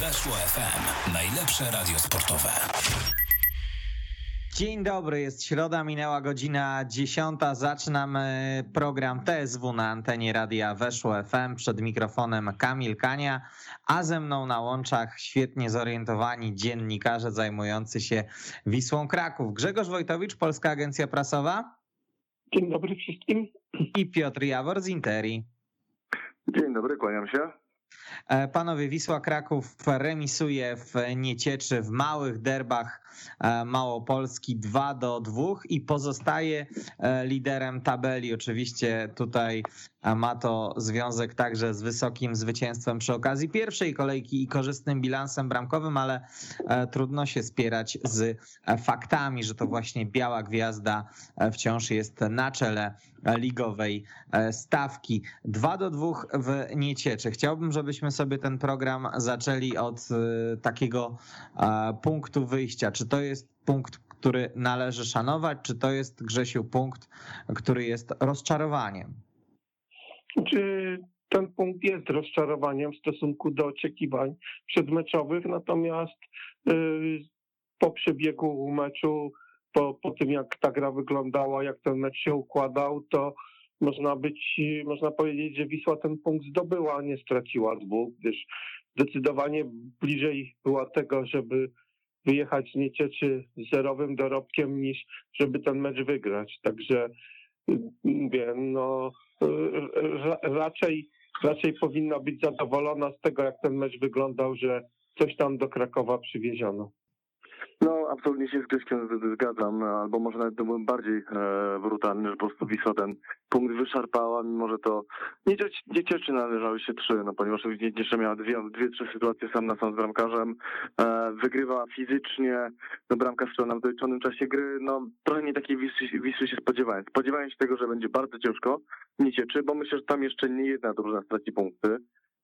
Weszło FM. Najlepsze radio sportowe. Dzień dobry, jest środa, minęła godzina 10. Zaczynamy program TSW na antenie radia Weszło FM. Przed mikrofonem Kamil Kania, a ze mną na łączach świetnie zorientowani dziennikarze zajmujący się Wisłą Kraków. Grzegorz Wojtowicz, Polska Agencja Prasowa. Dzień dobry wszystkim. I Piotr Jawor z Interi. Dzień dobry, kłaniam się. E, panowie, Wisła Kraków remisuje w Niecieczy w małych derbach e, Małopolski 2 do 2 i pozostaje e, liderem tabeli. Oczywiście tutaj ma to związek także z wysokim zwycięstwem przy okazji pierwszej kolejki i korzystnym bilansem bramkowym, ale trudno się spierać z faktami, że to właśnie Biała Gwiazda wciąż jest na czele ligowej stawki. 2 do 2 w Niecieczy. Chciałbym, żebyśmy sobie ten program zaczęli od takiego punktu wyjścia. Czy to jest punkt, który należy szanować, czy to jest, Grzesiu, punkt, który jest rozczarowaniem? Czy ten punkt jest rozczarowaniem w stosunku do oczekiwań przedmeczowych, natomiast y, po przebiegu meczu, po, po tym jak ta gra wyglądała, jak ten mecz się układał, to można być, można powiedzieć, że Wisła ten punkt zdobyła, a nie straciła dwóch, gdyż zdecydowanie bliżej była tego, żeby wyjechać z Niecieczy zerowym dorobkiem, niż żeby ten mecz wygrać. Także mówię, no raczej, raczej powinna być zadowolona z tego, jak ten mecz wyglądał, że coś tam do Krakowa przywieziono. No, absolutnie się z Grześkiem zgadzam, albo może nawet byłem bardziej e, brutalny, że po prostu Wisła ten punkt wyszarpała, mimo że to nie, nie cieczy należały się trzy, no ponieważ jeszcze miała dwie, dwie, trzy sytuacje sam na sam z bramkarzem, e, wygrywa fizycznie, no bramka strzelona w doliczonym czasie gry, no trochę nie takiej Wisły, Wisły się spodziewałem. Spodziewałem się tego, że będzie bardzo ciężko, nie cieczy, bo myślę, że tam jeszcze nie jedna drużyna straci punkty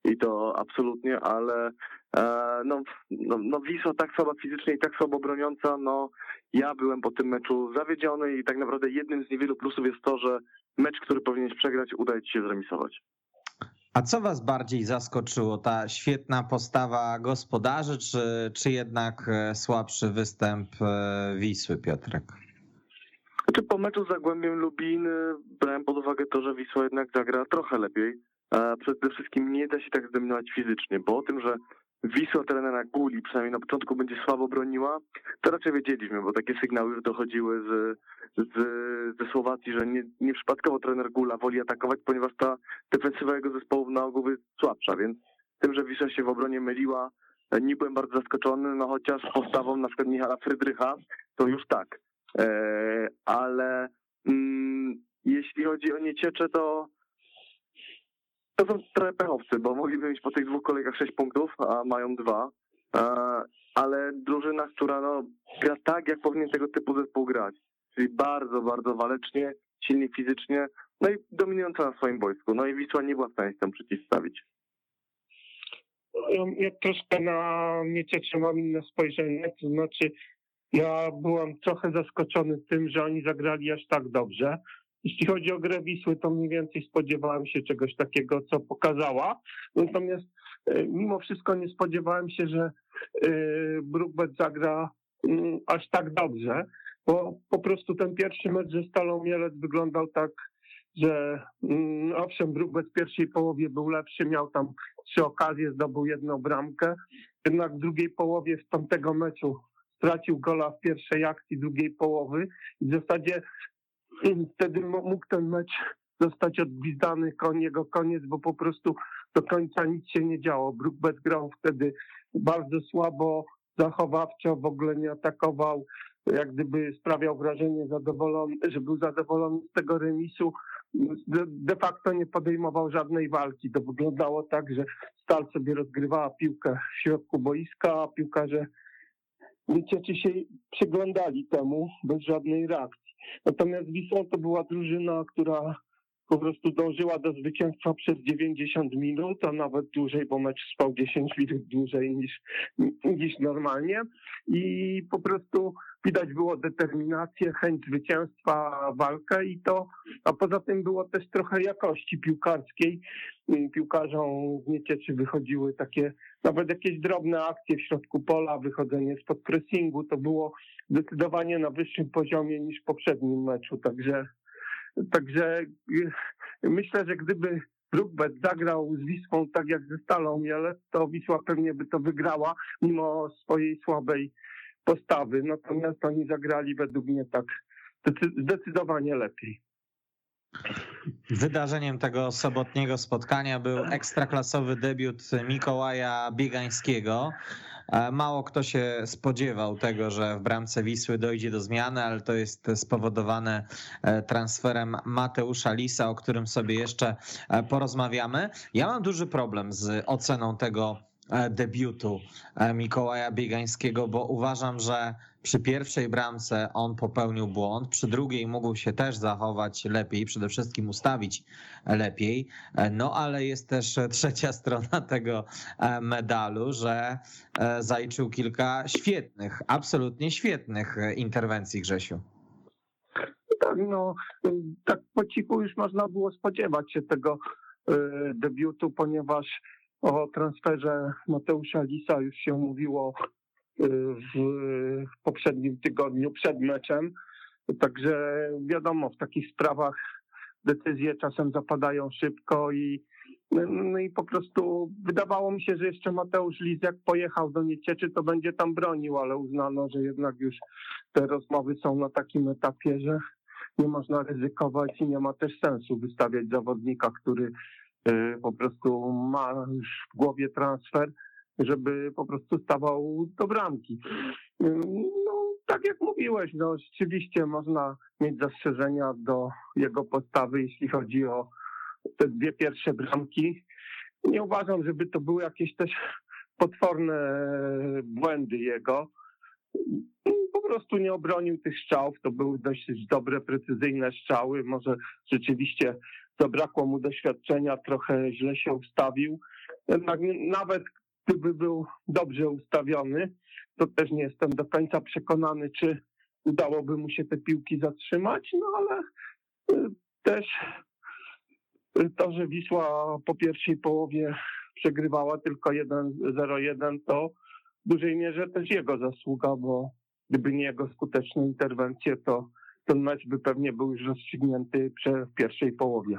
i to absolutnie, ale e, no, no, no Wisła tak słaba fizycznie i tak słabo broniąca, no ja byłem po tym meczu zawiedziony i tak naprawdę jednym z niewielu plusów jest to, że mecz, który powinieneś przegrać, udaje ci się zremisować. A co was bardziej zaskoczyło? Ta świetna postawa gospodarzy, czy, czy jednak e, słabszy występ e, Wisły, Piotrek? Znaczy po meczu z Zagłębiem Lubin brałem pod uwagę to, że Wisła jednak zagra trochę lepiej przede wszystkim nie da się tak zdominować fizycznie, bo o tym, że Wisła trenera Guli przynajmniej na początku będzie słabo broniła, to raczej wiedzieliśmy, bo takie sygnały już dochodziły z, z, ze Słowacji, że nie, nieprzypadkowo trener Gula woli atakować, ponieważ ta defensywa jego zespołu na ogół jest słabsza, więc tym, że Wisła się w obronie myliła, nie byłem bardzo zaskoczony, no chociaż postawą na przykład Michala Frydrycha, to już tak. E, ale mm, jeśli chodzi o nieciecze, to to są trochę pechowcy, bo mogliby mieć po tych dwóch kolegach sześć punktów, a mają dwa. Ale drużyna, która no, gra tak, jak powinien tego typu zespół grać. Czyli bardzo, bardzo walecznie, silnie fizycznie, no i dominująca na swoim boisku. No i Wisła nie była w stanie się temu przeciwstawić. Ja, ja troszkę na Mieciecie mam inne spojrzenie, to znaczy ja byłem trochę zaskoczony tym, że oni zagrali aż tak dobrze. Jeśli chodzi o grę Wisły, to mniej więcej spodziewałem się czegoś takiego, co pokazała. Natomiast e, mimo wszystko nie spodziewałem się, że e, Brookbet zagra mm, aż tak dobrze, bo po prostu ten pierwszy mecz ze Stalą Mielec wyglądał tak, że mm, owszem, Brookbet w pierwszej połowie był lepszy, miał tam trzy okazje, zdobył jedną bramkę, jednak w drugiej połowie z tamtego meczu stracił gola w pierwszej akcji drugiej połowy i w zasadzie wtedy mógł ten mecz zostać odgwizdany, jego koniec, bo po prostu do końca nic się nie działo. Brookbet grał wtedy bardzo słabo, zachowawczo, w ogóle nie atakował, jak gdyby sprawiał wrażenie zadowolony, że był zadowolony z tego remisu. De, facto nie podejmował żadnej walki. To wyglądało tak, że Stal sobie rozgrywała piłkę w środku boiska, a piłkarze Liceczy się przyglądali temu bez żadnej reakcji. Natomiast Wisła to była drużyna, która po prostu dążyła do zwycięstwa przez 90 minut, a nawet dłużej, bo mecz trwał 10 minut dłużej niż, niż normalnie. I po prostu widać było determinację, chęć zwycięstwa, walkę i to, a poza tym było też trochę jakości piłkarskiej. Piłkarzom w Niecieczy wychodziły takie, nawet jakieś drobne akcje w środku pola, wychodzenie spod pressingu, to było zdecydowanie na wyższym poziomie niż w poprzednim meczu, także Także y, myślę, że gdyby Brookbet zagrał z Wisłą tak jak ze Stalą Mielec, to Wisła pewnie by to wygrała mimo swojej słabej postawy. Natomiast oni zagrali według mnie tak zdecydowanie lepiej. Wydarzeniem tego sobotniego spotkania był ekstraklasowy debiut Mikołaja Biegańskiego. E, mało kto się spodziewał tego, że w bramce Wisły dojdzie do zmiany, ale to jest spowodowane e, transferem Mateusza Lisa, o którym sobie jeszcze e, porozmawiamy. Ja mam duży problem z oceną tego debiutu Mikołaja Biegańskiego, bo uważam, że przy pierwszej bramce on popełnił błąd, przy drugiej mógł się też zachować lepiej, przede wszystkim ustawić lepiej. No ale jest też trzecia strona tego e, medalu, że e, zaliczył kilka świetnych, absolutnie świetnych interwencji Grzesiu. Tak, no, tak po cichu już można było spodziewać się tego e, debiutu, ponieważ o transferze Mateusza Lisa już się mówiło w poprzednim tygodniu przed meczem. Także wiadomo, w takich sprawach decyzje czasem zapadają szybko i, no i po prostu wydawało mi się, że jeszcze Mateusz Lizek pojechał do Niecieczy, to będzie tam bronił, ale uznano, że jednak już te rozmowy są na takim etapie, że nie można ryzykować i nie ma też sensu wystawiać zawodnika, który y, po prostu ma w głowie transfer żeby po prostu stawał do bramki. No, tak jak mówiłeś, no rzeczywiście można mieć zastrzeżenia do jego postawy, jeśli chodzi o te dwie pierwsze bramki. Nie uważam, żeby to były jakieś też potworne błędy jego. Po prostu nie obronił tych strzałów. To były dość dobre, precyzyjne strzały. Może rzeczywiście zabrakło mu doświadczenia, trochę źle się ustawił. Jednak nawet gdyby był dobrze ustawiony, to też nie jestem do końca przekonany, czy udałoby mu się te piłki zatrzymać, no ale y, też to, że Wisła po pierwszej połowie przegrywała tylko 1-0-1, to w dużej mierze też jego zasługa, bo gdyby nie jego skuteczne interwencje, to ten mecz by pewnie był już rozstrzygnięty w pierwszej połowie.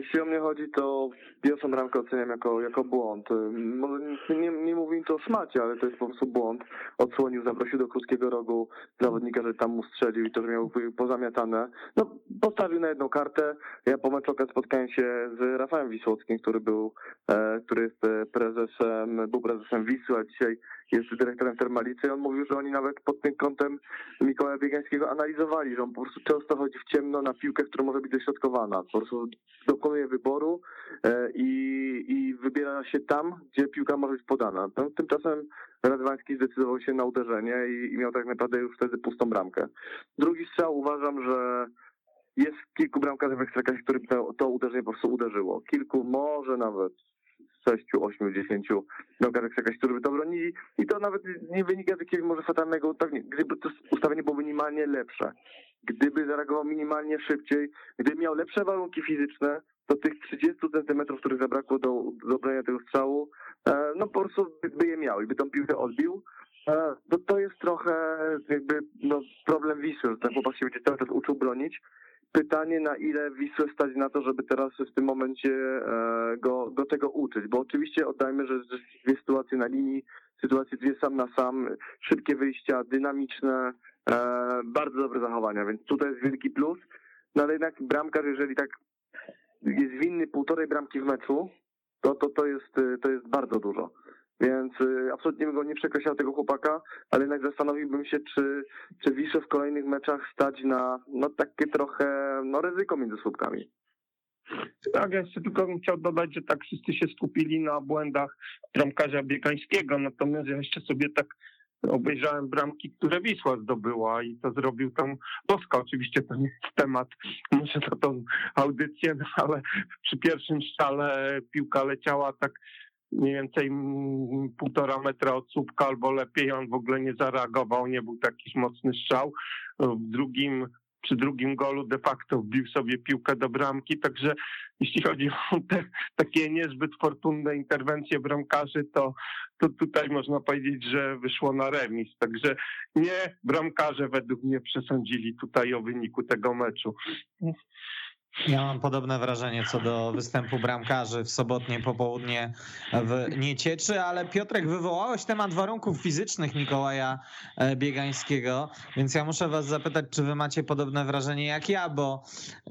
Jeśli o mnie chodzi, to pierwszą ramkę oceniam jako, jako błąd. Może nie, nie mówię to o szmacie, ale to jest po prostu błąd. Odsłonił, zaprosił do krótkiego rogu zawodnika, że tam mu strzelił i to, że miał pozamiatane. No, postawił na jedną kartę. Ja po meczu spotkałem się z Rafałem Wisłockim, który był, e, który jest e, prezesem, był prezesem Wisły, a dzisiaj jest dyrektorem Termalicy i on mówił, że oni nawet pod tym kątem Mikołaja Biegańskiego analizowali, że on po prostu często chodzi w ciemno na piłkę, która może być dośrodkowana. Po prostu wyboru e, i, i wybiera się tam, gdzie piłka może być podana. No, tymczasem Radwański zdecydował się na uderzenie i, i miał tak naprawdę już wtedy pustą bramkę. Drugi strzał uważam, że jest kilku bramkarzy w Ekstraklasie, którym to, to uderzenie po prostu uderzyło. Kilku, może nawet sześciu, ośmiu, dziesięciu bramkarzek jakaś, którzy by to bronili i to nawet nie wynika z jakiegoś może fatalnego, tak, gdyby to ustawienie było minimalnie lepsze, gdyby zareagował minimalnie szybciej, gdyby miał lepsze warunki fizyczne, to tych 30 centymetrów, których zabrakło do, do brania tego strzału, e, no po prostu by, by je miał i by tą piłkę odbił. E, to, to jest trochę jakby no, problem Wisły, że ten chłopak się będzie cały czas uczył bronić. Pytanie, na ile Wisłę stać na to, żeby teraz w tym momencie e, go, go tego uczyć, bo oczywiście oddajmy, że dwie sytuacje na linii, sytuacje dwie sam na sam, szybkie wyjścia, dynamiczne, bardzo dobre zachowania, więc tutaj jest wielki plus, no ale jednak bramkarz, jeżeli tak jest winny półtorej bramki w meczu, to, to, to, jest, to jest bardzo dużo. Więc y, absolutnie bym go nie przekreślał tego chłopaka, ale jednak zastanowiłbym się, czy, czy Wiszę w kolejnych meczach stać na no, takie trochę no, ryzyko między słupkami. Tak, ja jeszcze tylko bym chciał dodać, że tak wszyscy się skupili na błędach bramkarza Biekańskiego, natomiast ja jeszcze sobie tak obejrzałem bramki, które Wisła zdobyła i to zrobił tam Boska. Oczywiście to nie jest temat, może na tą audycję, no ale przy pierwszym strzale piłka leciała tak mniej więcej półtora metra od słupka albo lepiej, on w ogóle nie zareagował, nie był taki mocny strzał. W drugim przy drugim golu de facto wbił sobie piłkę do bramki, także jeśli chodzi o te takie niezbyt fortunne interwencje bramkarzy, to, to tutaj można powiedzieć, że wyszło na remis. Także nie bramkarze według mnie przesądzili tutaj o wyniku tego meczu. Ja mam podobne wrażenie co do występu bramkarzy w sobotnie popołudnie w Niecieczy, ale Piotrek, wywołałeś temat warunków fizycznych Mikołaja e, Biegańskiego, więc ja muszę was zapytać, czy wy macie podobne wrażenie jak ja, bo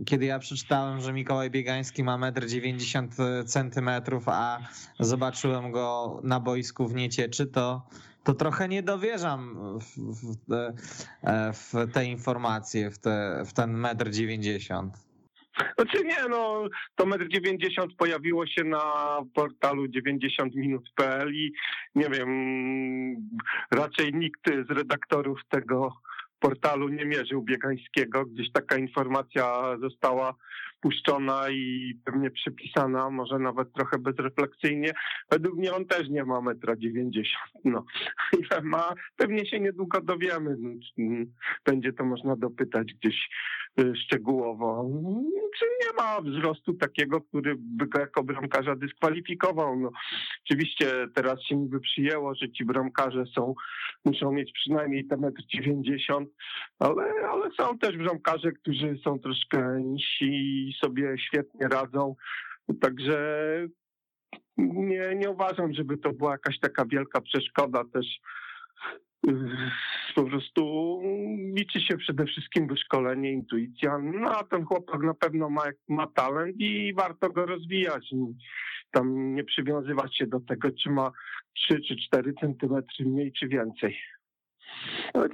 kiedy ja przeczytałem, że Mikołaj Biegański ma 1,90 m, a zobaczyłem go na boisku w Niecieczy, to to trochę nie dowierzam w, w, te, e, w te informacje, w, te, w ten metr 90. Znaczy nie, no to metr 90 pojawiło się na portalu 90minut.pl i nie wiem, raczej nikt z redaktorów tego portalu nie mierzył Biegańskiego. Gdzieś taka informacja została puszczona i pewnie przypisana, może nawet trochę bezrefleksyjnie. Według mnie on też nie ma metra 90. No, ile ma, pewnie się niedługo dowiemy. Będzie to można dopytać gdzieś Y, szczegółowo. Czy nie ma wzrostu takiego, który by go jako bramkarza dyskwalifikował? No, oczywiście teraz się niby przyjęło, że ci bramkarze są, muszą mieć przynajmniej te metr 90, ale, ale są też bramkarze, którzy są troszkę niżsi i sobie świetnie radzą. Także nie, nie uważam, żeby to była jakaś taka wielka przeszkoda też po prostu liczy się przede wszystkim wyszkolenie, intuicja. No a ten chłopak na pewno ma, ma talent i warto go rozwijać. Tam nie przywiązywać się do tego, czy ma 3 czy 4 centymetry mniej czy więcej.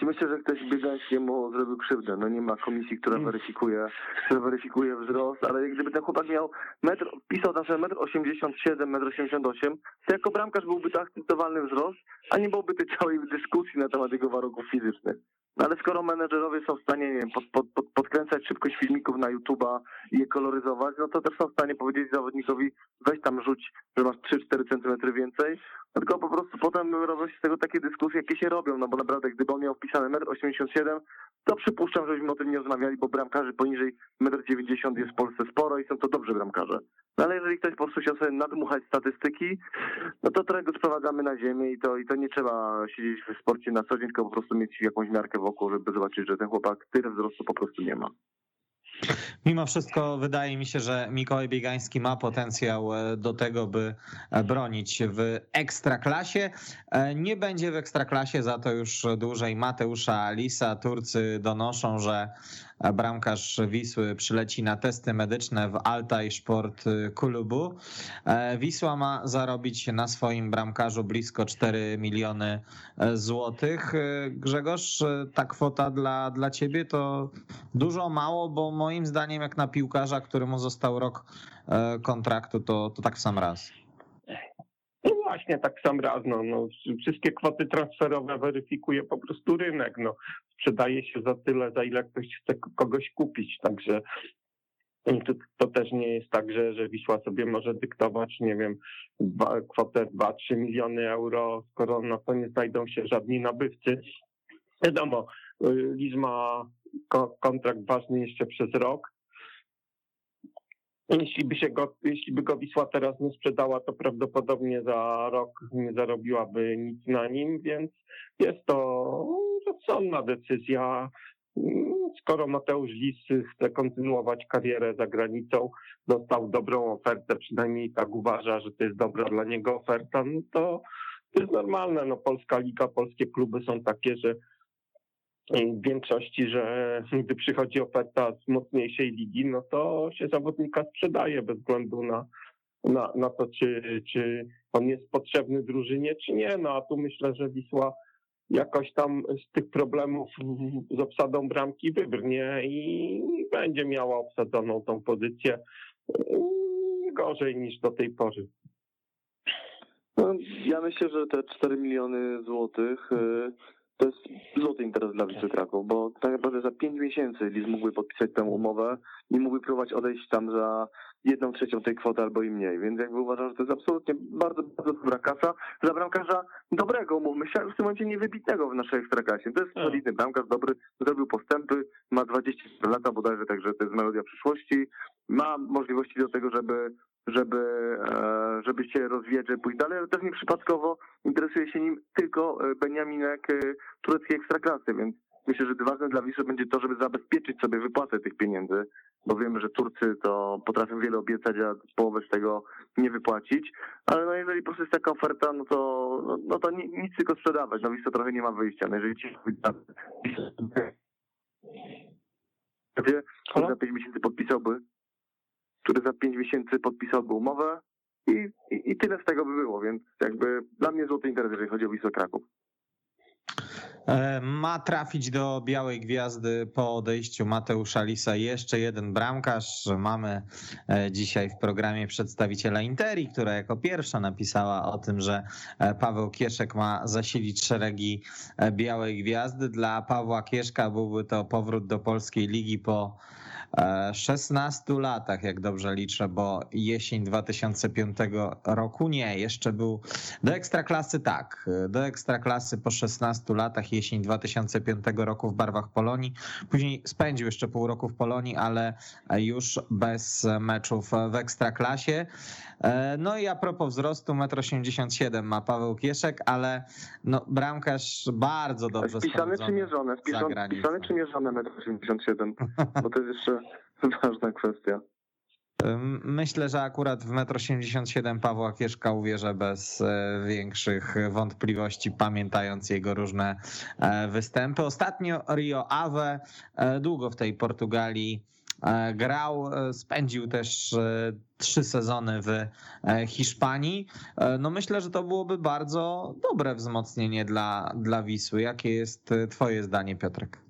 Myślę, że ktoś Biegańskiemu zrobił krzywdę. No nie ma komisji, która mm. weryfikuje, która weryfikuje wzrost, ale gdyby ten chłopak miał metr, pisał tam, że metr 87, metr 88, to jako bramkarz byłby to akceptowalny wzrost, a nie byłoby tej całej dyskusji na temat jego warunków fizycznych. No ale skoro menedżerowie są w stanie nie wiem, pod, pod, pod, podkręcać szybkość filmików na YouTube'a i je koloryzować, no to też są w stanie powiedzieć zawodnikowi, weź tam rzuć, że masz 3-4 centymetry więcej, tylko po prostu potem robią się z tego takie dyskusje, jakie się robią, no bo naprawdę gdyby on miał wpisane 1,87 m, to przypuszczam, żebyśmy o tym nie rozmawiali, bo bramkarzy poniżej 1,90 m jest w Polsce sporo i są to dobrzy bramkarze. No ale jeżeli ktoś po prostu chciał sobie nadmuchać statystyki, no to trochę go sprowadzamy na ziemię i to, i to nie trzeba siedzieć w sporcie na co dzień, tylko po prostu mieć jakąś miarkę wokół, żeby zobaczyć, że ten chłopak tyle wzrostu po prostu nie ma. Mimo wszystko wydaje mi się, że Mikołaj Biegański ma potencjał e, do tego, by e, bronić w ekstraklasie. E, nie będzie w ekstraklasie, za to już dłużej Mateusza Lisa. Turcy donoszą, że bramkarz Wisły przyleci na testy medyczne w Altaj Sport Klubu. Wisła ma zarobić na swoim bramkarzu blisko 4 miliony złotych. Grzegorz, ta kwota dla, dla ciebie to dużo, mało, bo moim zdaniem jak na piłkarza, któremu został rok e, kontraktu, to, to tak sam raz. Właśnie, tak sam raz. No, no, wszystkie kwoty transferowe weryfikuje po prostu rynek. No, sprzedaje się za tyle, za ile ktoś chce kogoś kupić. Także to, to, też nie jest tak, że, że Wisła sobie może dyktować, nie wiem, dwa, kwotę 2-3 miliony euro, skoro na to nie znajdą się żadni nabywcy. Wiadomo, y, Liz ma kontrakt ważny jeszcze przez rok. Jeśli by, się go, jeśli by go Wisła teraz nie sprzedała, to prawdopodobnie za rok nie zarobiłaby nic na nim, więc jest to rozsądna decyzja. Skoro Mateusz Lis chce kontynuować karierę za granicą, dostał dobrą ofertę, przynajmniej tak uważa, że to jest dobra dla niego oferta, no to, to jest normalne. No, Polska Liga, polskie kluby są takie, że większości, że gdy przychodzi oferta z mocniejszej ligi, no to się zawodnika sprzedaje bez względu na, na, na to, czy, czy on jest potrzebny drużynie, czy nie. No a tu myślę, że Wisła jakoś tam z tych problemów z obsadą bramki wybrnie i będzie miała obsadzoną tą pozycję gorzej niż do tej pory. No, ja myślę, że te 4 miliony złotych y, to jest złoty interes dla Wisły Kraków, bo tak naprawdę za 5 miesięcy Lis mógłby podpisać tę umowę i mógłby próbować odejść tam za jedną trzecią tej kwoty albo i mniej, więc jakby uważam, że to jest absolutnie bardzo, bardzo dobra kasa za bramkarza dobrego, mówmy się, w tym momencie niewybitnego w naszej ekstraklasie. To jest Tak. solidny bramkarz, dobry, zrobił postępy, ma 24 lata bodajże, także to jest melodia przyszłości, ma możliwości do tego, żeby żeby, e, żeby się rozwijać, żeby pójść dalej, ale też nieprzypadkowo interesuje się nim tylko e, Beniaminek e, tureckiej ekstraklasy, więc myślę, że ważne dla Wisły będzie to, żeby zabezpieczyć sobie wypłatę tych pieniędzy, bo wiemy, że Turcy to potrafią wiele obiecać, a połowę z tego nie wypłacić, ale no jeżeli po prostu jest taka oferta, no to, no, no to ni- nic tylko sprzedawać, no Wisła trochę nie ma wyjścia, no jeżeli ci za 5 miesięcy podpisałby który za 5 miesięcy podpisałby umowę i, i, i tyle z tego by było, więc jakby dla mnie złoty interes, jeżeli chodzi o Wisłę Kraków. E, Ma trafić do Białej Gwiazdy po odejściu Mateusza Lisa jeszcze jeden bramkarz. Mamy e, dzisiaj w programie przedstawiciela Interi, która jako pierwsza napisała o tym, że e, Paweł Kieszek ma zasilić szeregi Białej Gwiazdy. Dla Pawła Kieszka byłby to powrót do polskiej ligi po 16 latach, jak dobrze liczę, bo jesień 2005 roku nie, jeszcze był do ekstraklasy tak, do ekstraklasy po 16 latach, jesień 2005 roku w barwach Polonii. Później spędził jeszcze pół roku w Polonii, ale już bez meczów w ekstraklasie. E, No i a propos wzrostu, 1,87 m ma Paweł Kieszek, ale no, bramkarz bardzo dobrze Spisane czy mierzone? Spisane, czy mierzone 1,87 m? Bo to jest jeszcze ważna kwestia. Myślę, że akurat w 1,87 m Pawła Kieszka uwierzę bez e, większych wątpliwości, pamiętając jego różne e, występy. Ostatnio Rio Ave długo w tej Portugalii grał, spędził też trzy sezony w e, Hiszpanii. E, No myślę, że to byłoby bardzo dobre wzmocnienie dla, dla Wisły. Jakie jest e, twoje zdanie, Piotrek?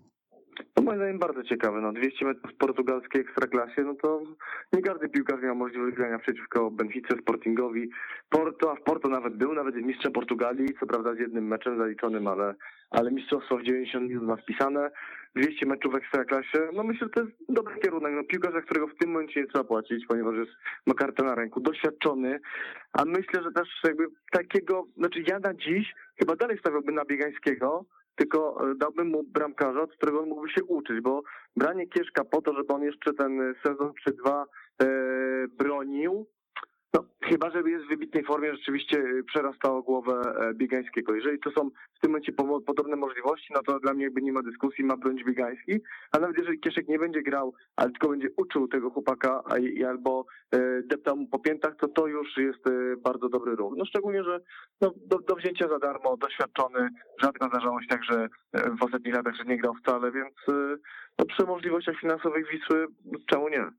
To moim zdaniem bardzo ciekawe. No 200 metrów w portugalskiej ekstraklasie, no to nie każdy piłkarz miał możliwość grania przeciwko Benfice, Sportingowi. Porto, a w Porto nawet był, nawet mistrzem Portugalii, co prawda z jednym meczem zaliczonym, ale, ale mistrzostwo w 90 minut ma wpisane. 200 meczów w ekstraklasie, no myślę, że to jest dobry kierunek. No piłkarz, za którego w tym momencie nie trzeba płacić, ponieważ jest, ma kartę na ręku, doświadczony, a myślę, że też jakby takiego, znaczy ja na dziś chyba dalej stawiałbym na Biegańskiego, tylko e, dałbym mu bramkarza, od którego on mógłby się uczyć, bo branie Kieszka po to, żeby on jeszcze ten sezon czy dwa no, chyba, że jest w wybitnej formie, rzeczywiście e, przerastało głowę e, Biegańskiego. Jeżeli to są w tym momencie podobne możliwości, no to dla mnie jakby nie ma dyskusji, ma bronić Biegański, a nawet jeżeli Kieszek nie będzie grał, ale tylko będzie uczył tego chłopaka albo e, deptał mu po piętach, to to już jest e, bardzo dobry ruch. No szczególnie, że no, do, do wzięcia za darmo, doświadczony, rzadko zdarzało się tak, że e, w ostatnich latach, że nie grał wcale, więc no, przy możliwościach finansowych Wisły, czemu nie?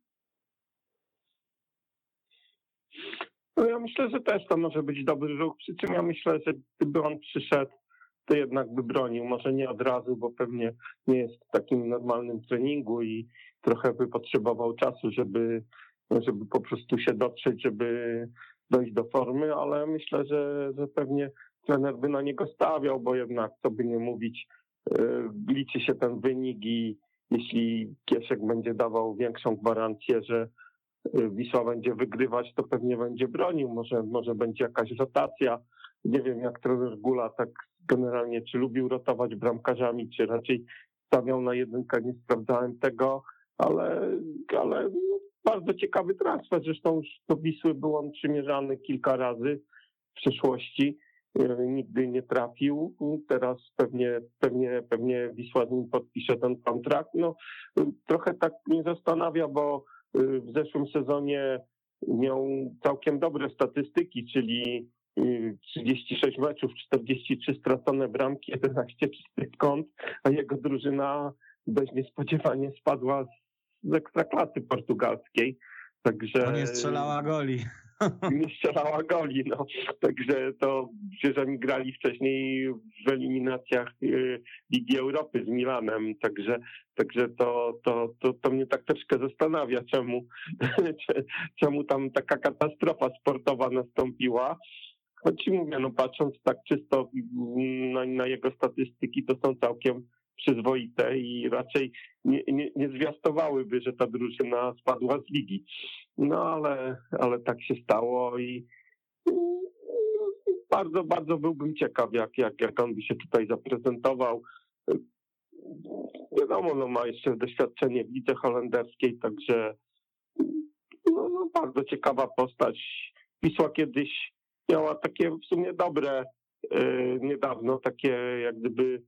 No ja myślę, że też to może być dobry ruch, przy czym ja myślę, że gdyby on przyszedł, to jednak by bronił, może nie od razu, bo pewnie nie jest w takim normalnym treningu i trochę by potrzebował czasu, żeby, żeby po prostu się dotrzeć, żeby dojść do formy, ale myślę, że, że pewnie trener by na niego stawiał, bo jednak, co by nie mówić, yy, liczy się ten wynik i jeśli Kieszek będzie dawał większą gwarancję, że y, Wisła będzie wygrywać, to pewnie będzie bronił. Może, może będzie jakaś rotacja. Nie wiem, jak trener Gula tak generalnie, czy lubił rotować bramkarzami, czy raczej stawiał na jedynkę, nie sprawdzałem tego, ale, ale bardzo ciekawy transfer. Zresztą już do Wisły był on przymierzany kilka razy w przeszłości. Y, Nigdy nie trafił. Teraz pewnie, pewnie, pewnie Wisła z nim podpisze ten kontrakt. No, y, trochę tak mnie zastanawia, bo y, w zeszłym sezonie miał całkiem dobre statystyki, czyli y, 36 meczów, 43 stracone bramki, 11 czystych kąt, a jego drużyna dość niespodziewanie spadła z ekstraklasy portugalskiej. Także Bo nie strzelała goli. nie strzelała goli, no. Także to przecież oni grali wcześniej w eliminacjach y, Ligi Europy z Milanem, także, także to, to, to, to mnie tak troszkę zastanawia, czemu, czemu tam taka katastrofa sportowa nastąpiła. choć mówię, no patrząc tak czysto na, na jego statystyki, to są całkiem przyzwoite i raczej nie, nie, nie zwiastowałyby, że ta drużyna spadła z ligi. No ale, ale tak się stało i bardzo, bardzo byłbym ciekaw, jak, jak, jak on by się tutaj zaprezentował. Wiadomo, no ma jeszcze doświadczenie w lidze holenderskiej, także no, no, bardzo ciekawa postać. Wisła kiedyś miała takie w sumie dobre yy, niedawno, takie jak gdyby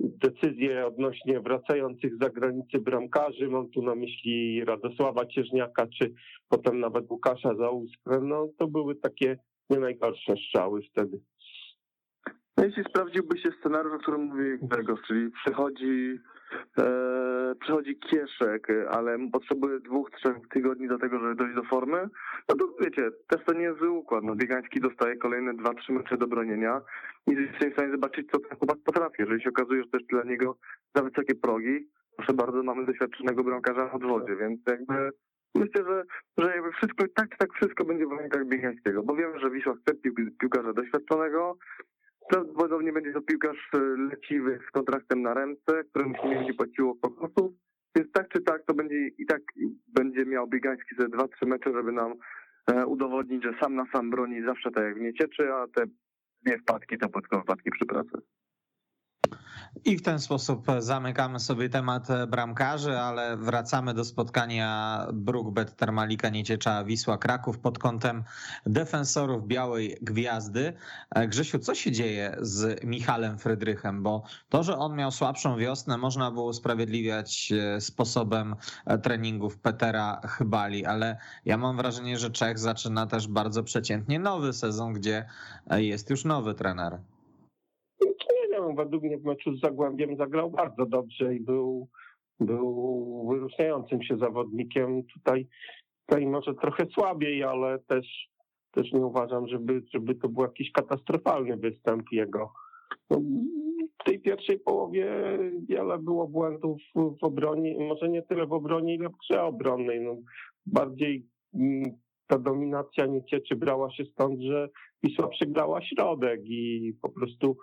decyzje odnośnie wracających z zagranicy bramkarzy. Mam tu na myśli Radosława Cieżniaka, czy potem nawet Łukasza Załuskę. No to były takie nie najgorsze strzały wtedy. No jeśli sprawdziłby się scenariusz, o którym mówi Gregos, czyli przychodzi, e, przychodzi Kieszek, ale potrzebuje dwóch, trzech tygodni do tego, żeby dojść do formy, no to wiecie, też to nie jest układ. No, Biegański dostaje kolejne dwa, trzy mecze do bronienia i jesteśmy w stanie zobaczyć, co ten chłopak potrafi. Jeżeli się okazuje, że też dla niego za wysokie progi, proszę bardzo, mamy doświadczonego bramkarza w odwodzie, więc jakby myślę, że, że jakby wszystko, tak tak wszystko będzie w rękach Biegańskiego, bo wiemy, że Wisła chce piłkarza doświadczonego, Prawdopodobnie będzie to piłkarz e, leciwy z kontraktem na ręce, któremu się nie będzie płaciło kokosów. Więc tak czy tak to będzie i tak będzie miał Biegański ze dwa, trzy mecze, żeby nam e, udowodnić, że sam na sam broni zawsze tak jak w niecieczy, a te dwie wpadki to tylko wpadki przy pracy. I w ten sposób zamykamy sobie temat bramkarzy, ale wracamy do spotkania Brookbet Termalika Nieciecza Wisła Kraków pod kątem defensorów Białej Gwiazdy. Grzesiu, co się dzieje z Michalem Frydrychem? Bo to, że on miał słabszą wiosnę, można było usprawiedliwiać e, sposobem e, treningów Petera Chybali, ale ja mam wrażenie, że Czech zaczyna też bardzo przeciętnie nowy sezon, gdzie e, jest już nowy trener według mnie w meczu z Zagłębiem zagrał bardzo dobrze i był, był wyróżniającym się zawodnikiem. Tutaj, tutaj może trochę słabiej, ale też, też nie uważam, żeby, żeby to był jakiś katastrofalny występ jego. No, w tej pierwszej połowie wiele było błędów w obronie, może nie tyle w obronie, ile w grze obronnej. No, bardziej mm, ta dominacja Niecieczy brała się stąd, że Wisła przegrała środek i po prostu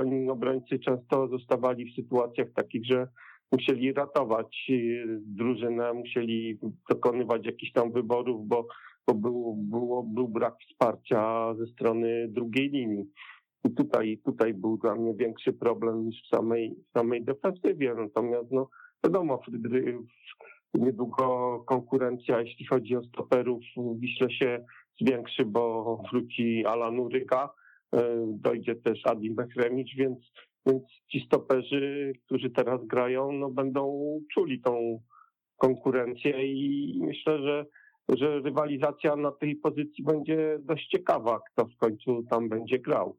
oni obrońcy często zostawali w sytuacjach takich, że musieli ratować y, drużynę, musieli dokonywać jakichś tam wyborów, bo, bo był, było, był brak wsparcia ze strony drugiej linii. I tutaj, tutaj był dla mnie większy problem niż w samej, w samej defensywie. Natomiast no, wiadomo, niedługo konkurencja, jeśli chodzi o stoperów, w Wiśle się zwiększy, bo wróci Alan Uryka dojdzie też Adim Bechremicz, więc, więc ci stoperzy, którzy teraz grają, no będą czuli tą konkurencję i myślę, że, że rywalizacja na tej pozycji będzie dość ciekawa, kto w końcu tam będzie grał.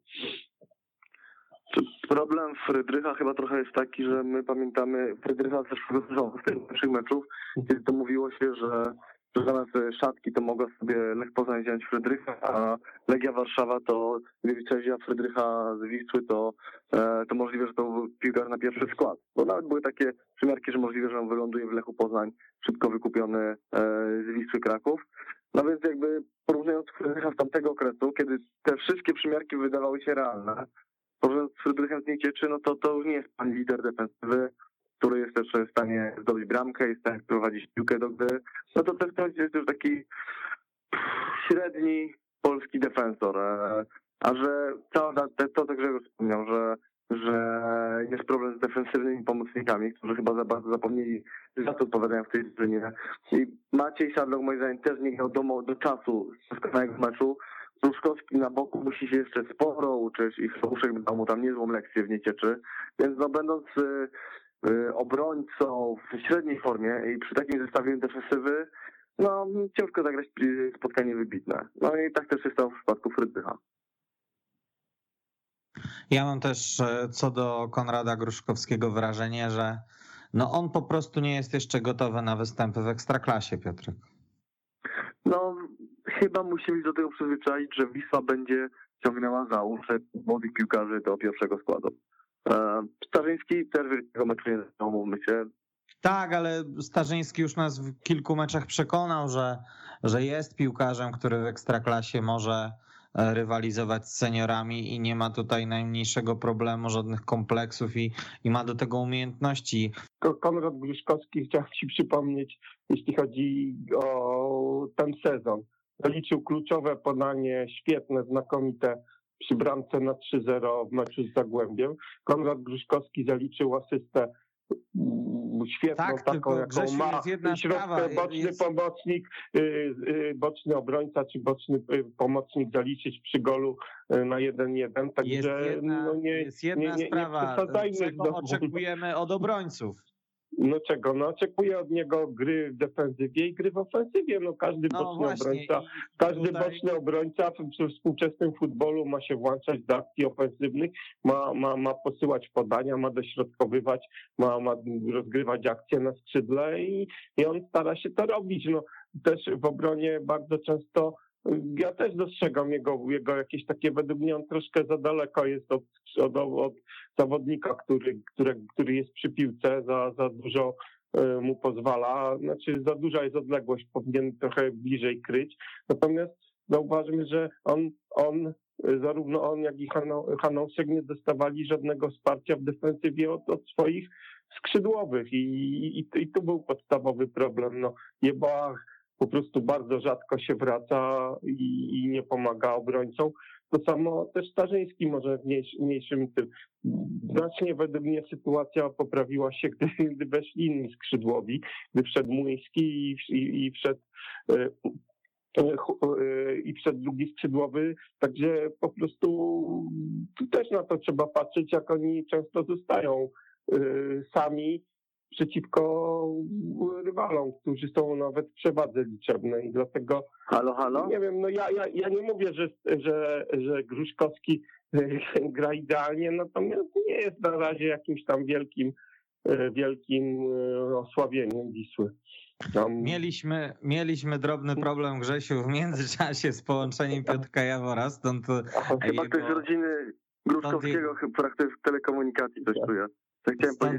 Problem Frydrycha chyba trochę jest taki, że my pamiętamy Frydrycha z zeszłego sezonu, z tych pierwszych meczów, kiedy to mówiło się, że zamiast szatki to mogła sobie Lech Poznań wziąć Frydrycha, a Legia Warszawa to gdyby chciała Frydrycha z Wisły, to, e, to możliwe, że to był piłkarz na pierwszy skład. Bo nawet były takie przymiarki, że możliwe, że on wyląduje w Lechu Poznań, szybko wykupiony e, z Wisły Kraków. No więc jakby porównując Frydrycha z tamtego okresu, kiedy te wszystkie przymiarki wydawały się realne, porównując z Frydrychem z Niecieczy, no to to już nie jest pan lider defensywy, który jest też w stanie zdobyć bramkę, jest w stanie prowadzić piłkę do gry, no to też jest już taki średni polski defensor. E, a że to, to tak Grzegorz wspomniał, że, że jest problem z defensywnymi pomocnikami, którzy chyba za bardzo zapomnieli, za co odpowiadają w tej drużynie. I Maciej Sadlok moim zdaniem też nie miał do, do czasu spotkanego meczu. Ruszkowski na boku musi się jeszcze sporo uczyć i Sobuszek dał mu tam niezłą lekcję w niecieczy. Więc no będąc e, obrońcą w średniej formie i przy takim zestawieniu defensywy, no ciężko zagrać spotkanie wybitne. No i tak też jest to w przypadku Frydrycha. Ja mam też e, co do Konrada Gruszkowskiego wrażenie, że no on po prostu nie jest jeszcze gotowy na występy w ekstraklasie, Piotrek. No chyba musimy do tego przyzwyczaić, że Wisła będzie ciągnęła za uszy młodych piłkarzy do pierwszego składu. E, Starzyński też wielkiego meczu nie zaczął, mówmy się. Tak, ale Starzyński już nas w kilku meczach przekonał, że, że jest piłkarzem, który w ekstraklasie może rywalizować z seniorami i nie ma tutaj najmniejszego problemu, żadnych kompleksów i, i ma do tego umiejętności. Konrad Gruszkowski chciałem ci przypomnieć, jeśli chodzi o ten sezon. Zaliczył kluczowe podanie, świetne, znakomite przy bramce na 3-0 w meczu z Zagłębiem. Konrad Gruszkowski zaliczył asystę mm, świetną Tak, taką, jaką Grzesiu, ma jest sprawa, środkowy, boczny jest- pomocnik, y, y, boczny obrońca czy boczny y, pomocnik zaliczyć przy golu na 1-1. Także Jest jedna, no nie, jest jedna nie, nie, nie sprawa, przesadzajmy czego znowu. oczekujemy od obrońców. No czego? No oczekuję od niego gry w defensywie i gry w ofensywie. No każdy No boczny właśnie. obrońca, i każdy tutaj- boczny obrońca w, we współczesnym futbolu ma się włączać do akcji ofensywnych, ma, ma, ma posyłać podania, ma dośrodkowywać, ma, ma rozgrywać akcje na skrzydle i, i on stara się to robić. No też w obronie bardzo często ja też dostrzegam jego, jego jakieś takie, według mnie on troszkę za daleko jest od, od, od zawodnika, który, który, który jest przy piłce, za, za dużo y, mu pozwala, znaczy za duża jest odległość, powinien trochę bliżej kryć. Natomiast zauważmy, że on, on y, zarówno on, jak i Hanauszek nie dostawali żadnego wsparcia w defensywie od, od swoich skrzydłowych i, i, i tu był podstawowy problem. No, Jebach po prostu bardzo rzadko się wraca i, i nie pomaga obrońcom. To samo też Starzyński może w mniejsz- mniejszym tym. Znacznie według mnie sytuacja poprawiła się, gdy, gdy weszli inni skrzydłowi, gdy wszedł Młyński i, i, i wszedł e, e, e, i wszedł drugi skrzydłowy, także po prostu tu też na to trzeba patrzeć, jak oni często zostają sami przeciwko rywalom, którzy są nawet w przewadze liczebnej. Dlatego Halo, halo? nie wiem, no ja, ja, ja nie mówię, że, że, że Gruszkowski gra idealnie, natomiast nie jest na razie jakimś tam wielkim, e, wielkim e, osłabieniem Wisły. Tam, Mieliśmy, mieliśmy drobny problem, Grzesiu, w międzyczasie z połączeniem Piotrka Jawora, stąd Chyba jego- ktoś z rodziny Gruszkowskiego chyba praktykuje w telekomunikacji coś czuje.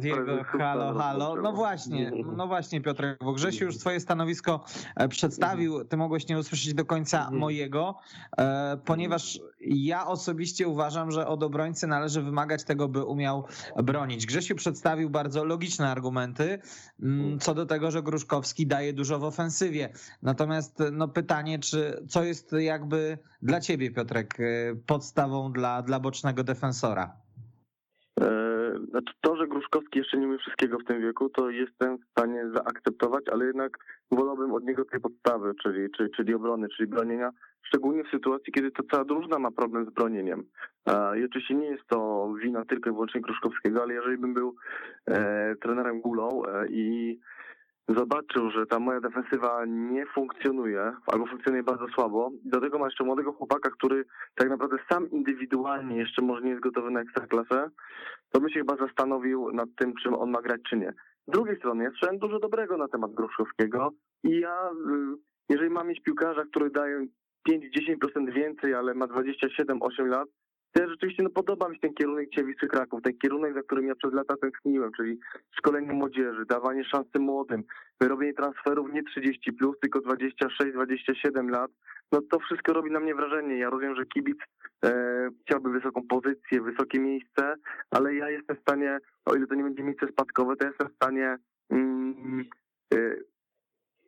Jego słów halo, halo. No właśnie, no właśnie Piotrek, bo Grzesiu już swoje stanowisko e, przedstawił, ty mogłeś nie usłyszeć do końca Mhm. mojego, e, ponieważ ja osobiście uważam, że od obrońcy należy wymagać tego, by umiał bronić. Grzesiu przedstawił bardzo logiczne argumenty mm, co do tego, że Gruszkowski daje dużo w ofensywie. Natomiast no pytanie, czy co jest jakby dla ciebie Piotrek e, podstawą dla, dla bocznego defensora? Znaczy to, że Gruszkowski jeszcze nie umie wszystkiego w tym wieku, to jestem w stanie zaakceptować, ale jednak wolałbym od niego tej podstawy, czyli, czyli, czyli obrony, czyli bronienia, szczególnie w sytuacji, kiedy to cała drużyna ma problem z bronieniem. I oczywiście nie jest to wina tylko i wyłącznie Gruszkowskiego, ale jeżeli bym był e, trenerem Gulą e, i zobaczył, że ta moja defensywa nie funkcjonuje, albo funkcjonuje bardzo słabo, do tego ma jeszcze młodego chłopaka, który tak naprawdę sam indywidualnie jeszcze może nie jest gotowy na ekstraklasę, to bym się chyba zastanowił nad tym, czym on ma grać, czy nie. Z drugiej strony, ja słyszałem dużo dobrego na temat Gruszkowskiego i ja, y, jeżeli mam mieć piłkarza, który daje 5-10% więcej, ale ma 27-8 lat, ja rzeczywiście no, podoba mi się ten kierunek Wisły Kraków, ten kierunek, za którym ja przez lata tęskniłem, czyli szkolenie młodzieży, dawanie szansy młodym, robienie transferów nie 30+, plus, tylko 26-27 lat, no to wszystko robi na mnie wrażenie. Ja rozumiem, że kibic e, chciałby wysoką pozycję, wysokie miejsce, ale ja jestem w stanie, o ile to nie będzie miejsce spadkowe, to jestem w stanie mm, e,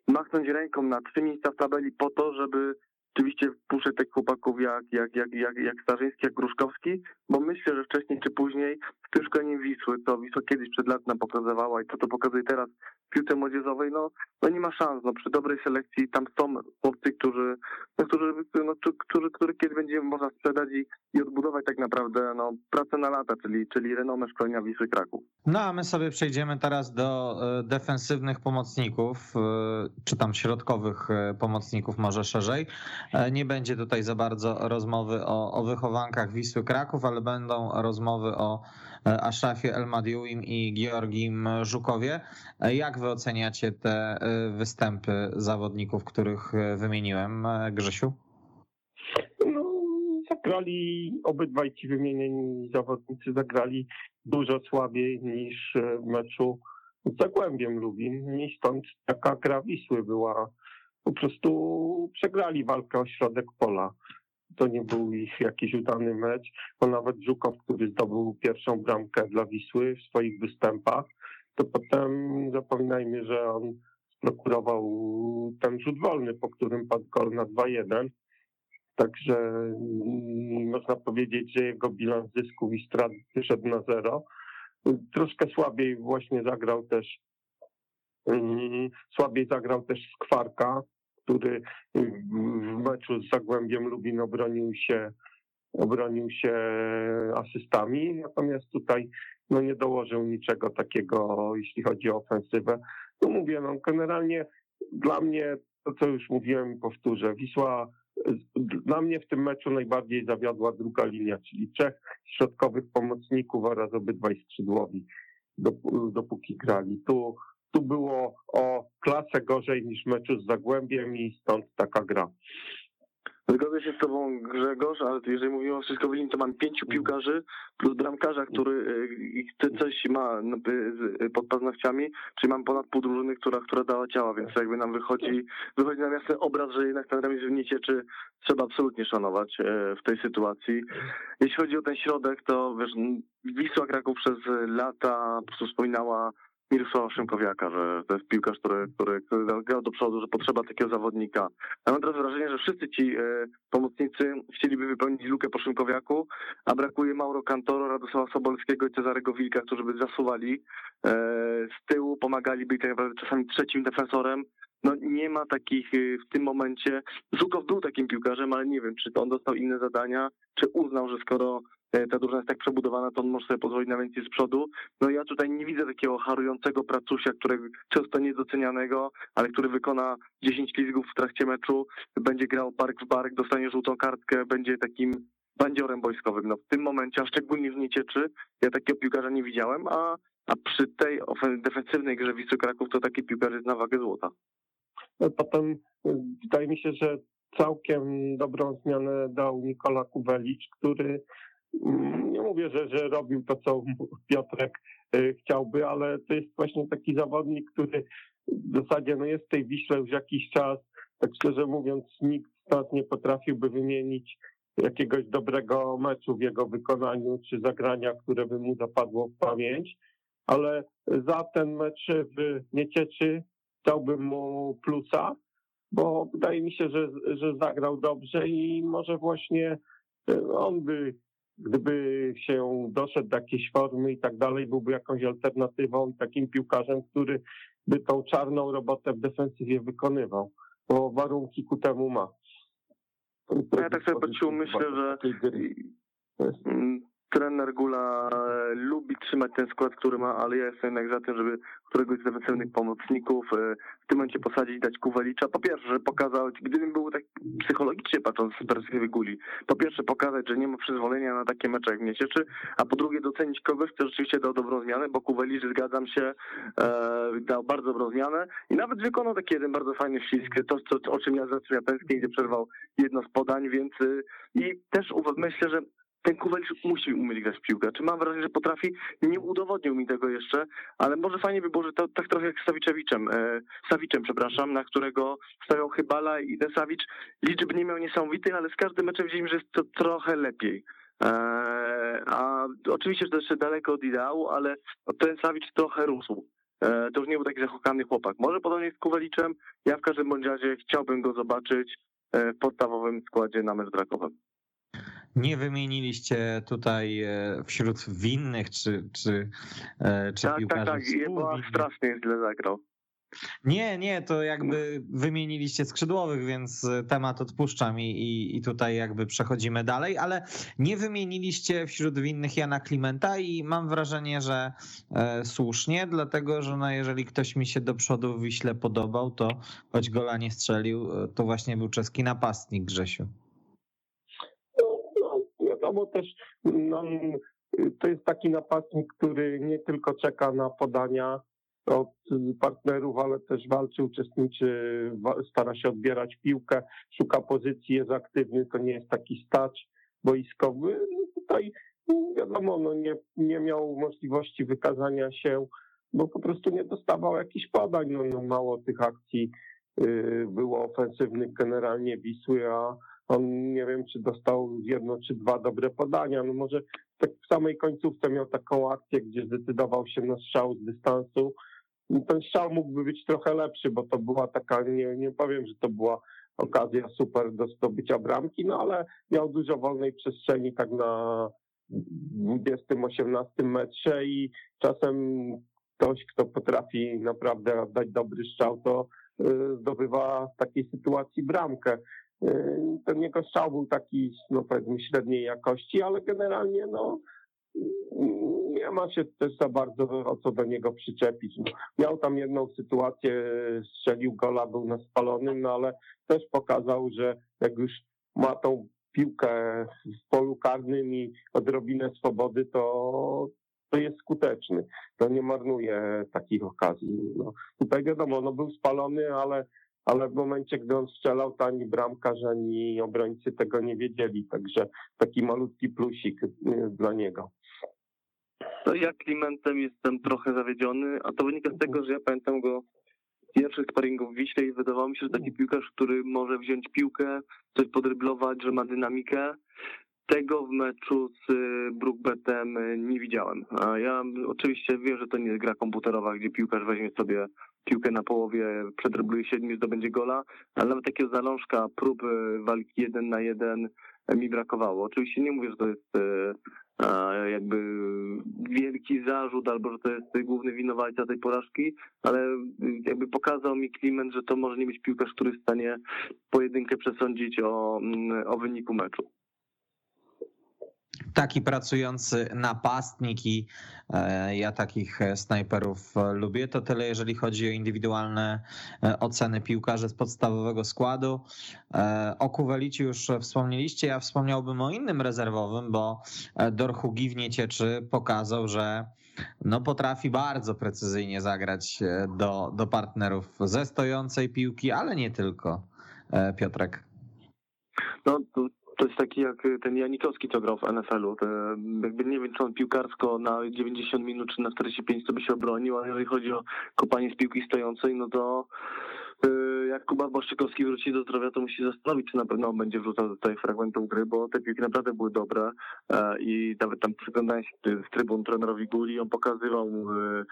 machnąć ręką na trzy miejsca w tabeli po to, żeby oczywiście wpuszczać takich chłopaków jak, jak, jak, jak, jak Starzyński, jak Gruszkowski, bo myślę, że wcześniej czy później w tym Wisły, co Wisła kiedyś przed lat nam pokazywała i co to pokazuje teraz piłce młodzieżowej, no, no nie ma szans. No, przy dobrej selekcji tam są chłopcy, którzy, no, którzy, no, którzy, kiedyś będzie można sprzedać i, i odbudować tak naprawdę no, pracę na lata, czyli, czyli renomę szkolenia Wisły Kraków. No a my sobie przejdziemy teraz do e, defensywnych pomocników, e, czy tam środkowych e, pomocników może szerzej. Nie będzie tutaj za bardzo rozmowy o, o wychowankach Wisły Kraków, ale będą rozmowy o e, Aszrafie Elmadiuim i Georgim Żukowie. E, Jak wy oceniacie te e, występy zawodników, których wymieniłem, Grzesiu? no, zagrali, obydwaj ci wymienieni zawodnicy zagrali dużo słabiej niż w meczu z Zagłębiem Lubin i stąd taka gra Wisły była, po prostu przegrali walkę o środek pola. To nie był ich jakiś udany mecz, bo nawet Żukow, który zdobył pierwszą bramkę dla Wisły w swoich występach, to potem zapominajmy, że on prokurował ten rzut wolny, po którym padł gol na 2-1. Także mm, można powiedzieć, że jego bilans zysków i strat wyszedł na zero. Troszkę słabiej właśnie zagrał też mm, słabiej zagrał też Skwarka, który w meczu z Zagłębiem Lubin obronił się obronił się asystami, natomiast tutaj no nie dołożył niczego takiego, jeśli chodzi o ofensywę. No mówię, no generalnie dla mnie, to co już mówiłem powtórzę, Wisła dla mnie w tym meczu najbardziej zawiodła druga linia, czyli trzech środkowych pomocników oraz obydwaj skrzydłowi, dopóki grali. Tu, tu było o klasę gorzej niż meczu z Zagłębiem i stąd taka gra. Zgodzę się z tobą Grzegorz, ale jeżeli mówimy o wszystko to mam pięciu mm. piłkarzy plus bramkarza, który y, coś ma no, y, pod paznokciami, czyli mam ponad pół drużyny, która, która dała ciała, więc jakby nam wychodzi, wychodzi nam jasny obraz, że jednak ten remis w Niecieczy trzeba absolutnie szanować e, w tej sytuacji. Jeśli chodzi o ten środek, to wiesz, Wisła Kraków przez lata po prostu wspominała Mirosława Szymkowiaka, że to jest piłkarz, który, który, który grał do przodu, że potrzeba takiego zawodnika. Ja mam teraz wrażenie, że wszyscy ci e, pomocnicy chcieliby wypełnić lukę po Szymkowiaku, a brakuje Mauro Cantoro, Radosława Sobolskiego i Cezarego Wilka, którzy by zasuwali e, z tyłu, pomagaliby tak naprawdę czasami trzecim defensorem. No nie ma takich e, w tym momencie. Żukow był takim piłkarzem, ale nie wiem, czy to on dostał inne zadania, czy uznał, że skoro ta drużyna jest tak przebudowana, to on może sobie pozwolić na więcej z przodu. No ja tutaj nie widzę takiego harującego pracusia, którego często niedocenianego, ale który wykona 10 lizgów w trakcie meczu, będzie grał bark w bark, dostanie żółtą kartkę, będzie takim bandziorem wojskowym. No w tym momencie, a szczególnie w Niecieczy, ja takiego piłkarza nie widziałem, a, a przy tej defensywnej grze Wisły Kraków to taki piłkarz jest na wagę złota. No, potem y, wydaje mi się, że całkiem dobrą zmianę dał Nikola Kuwelicz, który nie mówię, że, że robił to, co Piotrek y, chciałby, ale to jest właśnie taki zawodnik, który w zasadzie no jest w tej Wiśle już jakiś czas. Tak szczerze mówiąc, nikt nas nie potrafiłby wymienić jakiegoś dobrego meczu w jego wykonaniu, czy zagrania, które by mu zapadło w pamięć, ale za ten mecz w Niecieczy dałbym mu plusa, bo wydaje mi się, że, że zagrał dobrze i może właśnie y, on by gdyby się doszedł do jakiejś formy i tak dalej, byłby jakąś alternatywą, takim piłkarzem, który by tą czarną robotę w defensywie wykonywał, bo warunki ku temu ma. Ja tak sobie poczuł, myślę, że trener Gula e, lubi trzymać ten skład, który ma, ale ja jestem jednak za tym, żeby któregoś z defensywnych pomocników e, w tym momencie posadzić, dać Kuwelicza. Po pierwsze, że pokazał, gdybym był tak psychologicznie patrząc z perspektywy Guli, po pierwsze pokazać, że nie ma przyzwolenia na takie mecze jak Miesieczy, a po drugie docenić kogoś, kto rzeczywiście dał dobrą zmianę, bo Kuwelicz, zgadzam się, e, dał bardzo dobrą zmianę i nawet wykonał taki jeden bardzo fajny ślisk, to, to o czym ja zacząłem tęsknię, gdzie przerwał jedno z podań, więc i też myślę, że ten Kuwelisz musi umieć grać w piłkę. Czy mam wrażenie, że potrafi? Nie udowodnił mi tego jeszcze, ale może fajnie by było, że to tak trochę jak z Sawiczewiczem, e, Sawiczem, przepraszam, na którego stawiał Chybala i ten Sawicz liczb nie miał niesamowitych, ale z każdym meczem widzieliśmy, że jest to trochę lepiej. E, a oczywiście, że to jeszcze daleko od ideału, ale ten Sawicz trochę rósł. E, to już nie był taki zachokany chłopak. Może podobnie z Kuweliczem, ja w każdym bądź razie chciałbym go zobaczyć e, w podstawowym składzie na mecz brakowym nie wymieniliście tutaj e, wśród winnych czy, czy, e, czy tak, piłkarzy Tak, tak, bo strasznie źle zagrał. Nie, nie, to jakby wymieniliście skrzydłowych, więc temat odpuszczam i, i, i, tutaj jakby przechodzimy dalej, ale nie wymieniliście wśród winnych Jana Klimenta i mam wrażenie, że e, słusznie, dlatego że no jeżeli ktoś mi się do przodu w Wiśle podobał, to choć gola nie strzelił, e, to właśnie był czeski napastnik Grzesiu wiadomo też, no, to jest taki napastnik, który nie tylko czeka na podania od partnerów, ale też walczy, uczestniczy, stara się odbierać piłkę, szuka pozycji, jest aktywny, to nie jest taki stać boiskowy. No tutaj wiadomo, no nie, nie miał możliwości wykazania się, bo po prostu nie dostawał jakichś podań. No, no mało tych akcji y, było ofensywnych generalnie Wisły, a On nie wiem, czy dostał jedno czy dwa dobre podania. No może tak w samej końcówce miał taką akcję, gdzie zdecydował się na strzał z dystansu. Ten strzał mógłby być trochę lepszy, bo to była taka, nie, nie powiem, że to była okazja super do zdobycia bramki, no ale miał dużo wolnej przestrzeni tak na 20-18 metrze i czasem ktoś, kto potrafi naprawdę oddać dobry strzał, to y, zdobywa w takiej sytuacji bramkę. Ten jego strzał był taki, no powiedzmy, średniej jakości, ale generalnie no nie ma się też za bardzo o co do niego przyczepić. No, miał tam jedną sytuację, strzelił gola, był na spalonym, no ale też pokazał, że jak już ma tą piłkę w polu karnym i odrobinę swobody, to, to jest skuteczny. To nie marnuje takich okazji. No, tutaj wiadomo, no był spalony, ale, ale w momencie, gdy on strzelał, to ani bramkarz, ani obrońcy tego nie wiedzieli. Także taki malutki plusik y, dla niego. No ja Klimentem jestem trochę zawiedziony, a to wynika z tego, że ja pamiętam go pierwszych sparingów w Wiśle i wydawało mi się, że taki piłkarz, który może wziąć piłkę, coś podryblować, że ma dynamikę. Tego w meczu z y, Brookbetem y, nie widziałem. A ja oczywiście wiem, że to nie jest gra komputerowa, gdzie piłkarz weźmie sobie piłkę na połowie, przedrybluje siedmiu, zdobędzie gola, ale nawet takiego zalążka prób walki jeden na jeden mi brakowało. Oczywiście nie mówię, że to jest y, jakby wielki zarzut, albo że to jest główny winowajca tej porażki, ale jakby pokazał mi Kliment, że to może nie być piłkarz, który jest w stanie pojedynkę przesądzić o, o wyniku meczu taki pracujący napastnik i e, ja takich snajperów lubię. To tyle, jeżeli chodzi o indywidualne e, oceny piłkarzy z podstawowego składu. E, o Kuwelici już wspomnieliście, ja wspomniałbym o innym rezerwowym, bo Dorhugi w Niecieczy pokazał, że no potrafi bardzo precyzyjnie zagrać do, do partnerów ze stojącej piłki, ale nie tylko. Piotrek. No, to jest taki jak ten Janikowski, co grał w NFL-u. Jakby nie wiem, czy on piłkarsko na 90 minut czy na 45 to by się obronił, ale jeżeli chodzi o kopanie z piłki stojącej, no to Y, jak Kuba Błaszczykowski wróci do zdrowia, to musi zastanowić, czy na pewno będzie wrzucał tutaj fragmentów gry, bo te piłki naprawdę były dobre e, i nawet tam przyglądając się z trybun trenerowi Guli, on pokazywał e,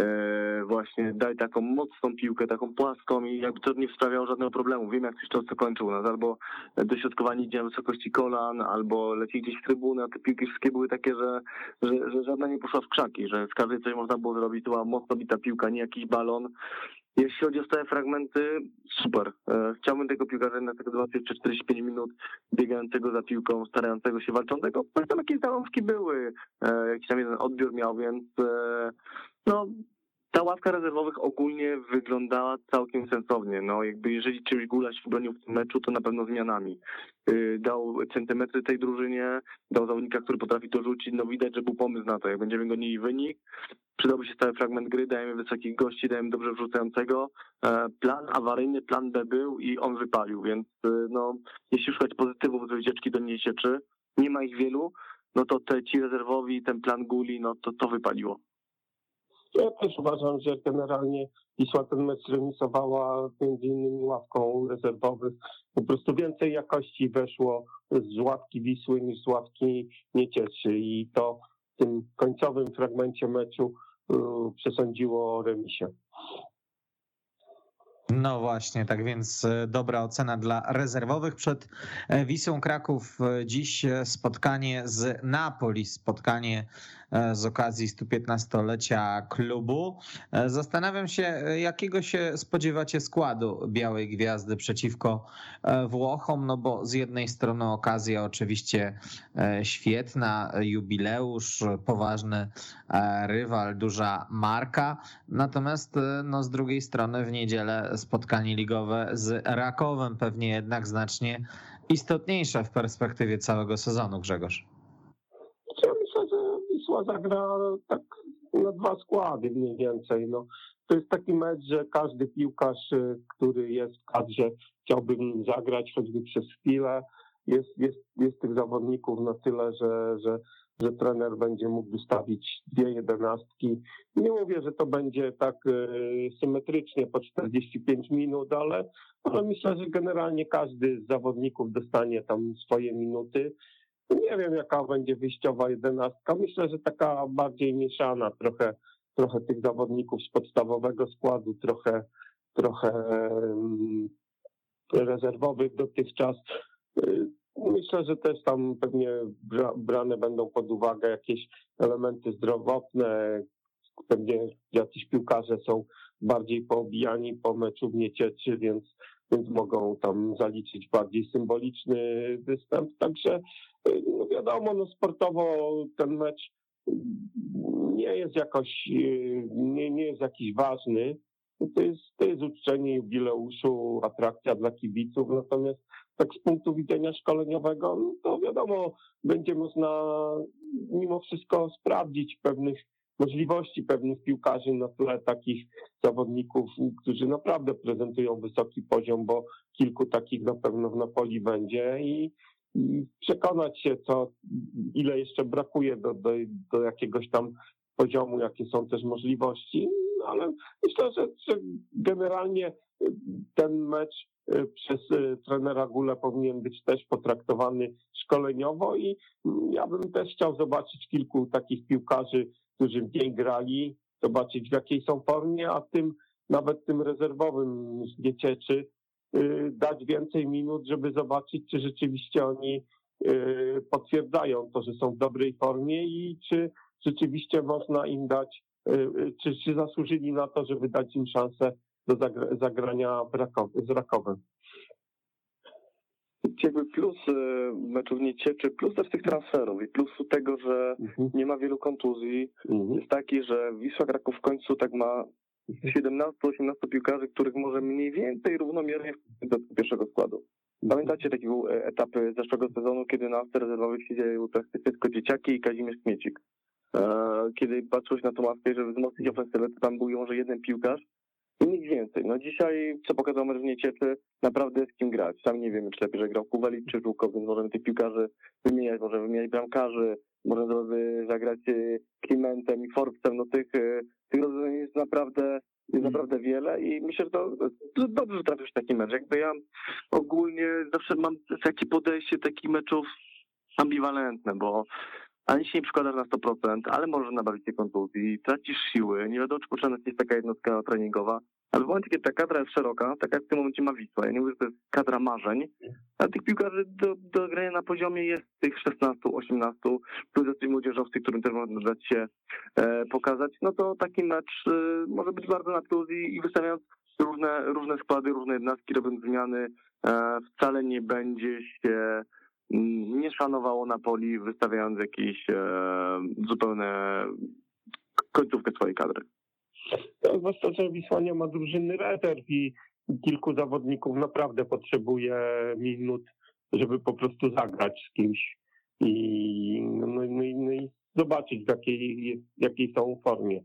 e, właśnie daj taką mocną piłkę, taką płaską i jakby to nie sprawiało żadnego problemu. Wiem, jak coś często kończył u nas, albo dośrodkowanie idzie na wysokości kolan, albo leci gdzieś w trybunę, a te piłki wszystkie były takie, że, że, że żadna nie poszła w krzaki, że z każdej coś można było zrobić, to była mocno bita piłka, nie jakiś balon. Jeśli chodzi o stałe fragmenty, super. E, chciałbym tego piłkarza na tego 20 czy 45 minut biegającego za piłką, starającego się walczącego. Tam jakieś załączki były, e, jakiś tam jeden odbiór miał, więc e, no ta ławka rezerwowych ogólnie wyglądała całkiem sensownie. No, jakby jeżeli czymś Gulaś bronił w tym meczu, to na pewno zmianami. Y, dał centymetry tej drużynie, dał zawodnika, który potrafi to rzucić. No widać, że był pomysł na to. Jak będziemy gonili wynik, przydałby się stały fragment gry, dajemy wysokich gości, dajemy dobrze wrzucającego. E, plan awaryjny, plan B był i on wypalił, więc y, no, jeśli szukać pozytywów z wycieczki do Niesieczy, nie ma ich wielu, no to te ci rezerwowi, ten plan Guli, no to to wypaliło. Ja też uważam, że generalnie Wisła ten mecz remisowała między innymi ławką rezerwowych. Po prostu więcej jakości weszło z ławki Wisły niż z ławki Niecieczy i to w tym końcowym fragmencie meczu y, przesądziło o remisie. No właśnie, tak więc e, dobra ocena dla rezerwowych. Przed e, Wisłą Kraków e, dziś spotkanie z Napoli, spotkanie z okazji 115-lecia klubu. Zastanawiam się, jakiego się spodziewacie składu Białej Gwiazdy przeciwko Włochom, no bo z jednej strony okazja oczywiście świetna, jubileusz, poważny rywal, duża marka, natomiast no z drugiej strony w niedzielę spotkanie ligowe z Rakowem, pewnie jednak znacznie istotniejsze w perspektywie całego sezonu, Grzegorz. Zagra tak na dwa składy mniej więcej. No, to jest taki mecz, że każdy piłkarz, y, który jest w kadrze, chciałby zagrać choćby przez chwilę jest, jest, jest tych zawodników na tyle, że, że, że trener będzie mógł wystawić dwie jedenastki. Nie mówię, że to będzie tak y, symetrycznie po 45 minut, ale, ale myślę, że generalnie każdy z zawodników dostanie tam swoje minuty. Nie wiem, jaka będzie wyjściowa jedenastka. Myślę, że taka bardziej mieszana, trochę, trochę tych zawodników z podstawowego składu, trochę, trochę um, rezerwowych dotychczas. Y, myślę, że też tam pewnie brane będą pod uwagę jakieś elementy zdrowotne, pewnie jacyś piłkarze są bardziej poobijani po meczu w Niecieczy, więc, więc mogą tam zaliczyć bardziej symboliczny występ. Także no wiadomo, no sportowo ten mecz nie jest jakoś, nie, nie jest jakiś ważny. To jest, to jest uczczenie jubileuszu, atrakcja dla kibiców, natomiast tak z punktu widzenia szkoleniowego, no to wiadomo, będzie można mimo wszystko sprawdzić pewnych możliwości pewnych piłkarzy na tle takich zawodników, którzy naprawdę prezentują wysoki poziom, bo kilku takich na pewno w Napoli będzie i przekonać się, co, ile jeszcze brakuje do, do, do jakiegoś tam poziomu, jakie są też możliwości, ale myślę, że, że generalnie ten mecz y, przez y, trenera Gula powinien być też potraktowany szkoleniowo i ja bym też chciał zobaczyć kilku takich piłkarzy, którzy mniej grali, zobaczyć w jakiej są formie, a tym nawet tym rezerwowym z Giecieczy y, dać więcej minut, żeby zobaczyć, czy rzeczywiście oni potwierdzają to, że są w dobrej formie i czy rzeczywiście można im dać, czy, czy zasłużyli na to, żeby dać im szansę do zagrania z Rakowem. Jakby plus y, meczu w Niecieczy, plus też tych transferów i plus tego, że mhm. nie ma wielu kontuzji, mhm. jest taki, że Wisła Kraków w końcu tak ma 17-18 piłkarzy, których może mniej więcej równomiernie do pierwszego składu. Pamiętacie takie e, etapy zeszłego sezonu, kiedy na rezerwowych siedziały praktycznie tylko dzieciaki i Kazimierz Kmiecik. E, kiedy patrzyłeś na tą ławkę, żeby wzmocnić ofensywę, to tam był może jeden piłkarz, i nic więcej. No dzisiaj, co pokazał mecz w Niecieczy, naprawdę z kim grać. Sam nie wiemy, czy lepiej, że grał Kuwelit czy Żółkow, więc możemy tych piłkarzy wymieniać, możemy wymieniać bramkarzy, możemy zagrać e, Klimentem i Forbesem. No tych, e, tych rozwiązań jest naprawdę jest mm. naprawdę wiele i myślę, że to, to dobrze, że trafisz taki mecz. Jakby ja ogólnie zawsze mam takie podejście takich meczów ambiwalentne, bo ani się nie przykładasz na 100%, ale możesz nabawić się kontuzji, tracisz siły, nie wiadomo, czy potrzebna jest jakaś jednostka treningowa, ale w momencie, kiedy ta kadra jest szeroka, tak jak w tym momencie ma Wisła, ja nie mówię, że to jest kadra marzeń, ale tych piłkarzy do, do grania na poziomie jest tych 16, 18, plus jacyś młodzieżowcy, którym też można dać się e, pokazać, no to taki mecz e, może być bardzo na plus i, i wystawiając różne, różne składy, różne jednostki, robiąc zmiany, e, wcale nie będzie się nie szanowało Napoli, wystawiając jakieś e, zupełne końcówkę swojej kadry. Zwłaszcza, że Wisła nie ma drużyny rezerw i kilku zawodników naprawdę potrzebuje minut, żeby po prostu zagrać z kimś i, no, no, no, i zobaczyć w jakiej, jakiej są formie.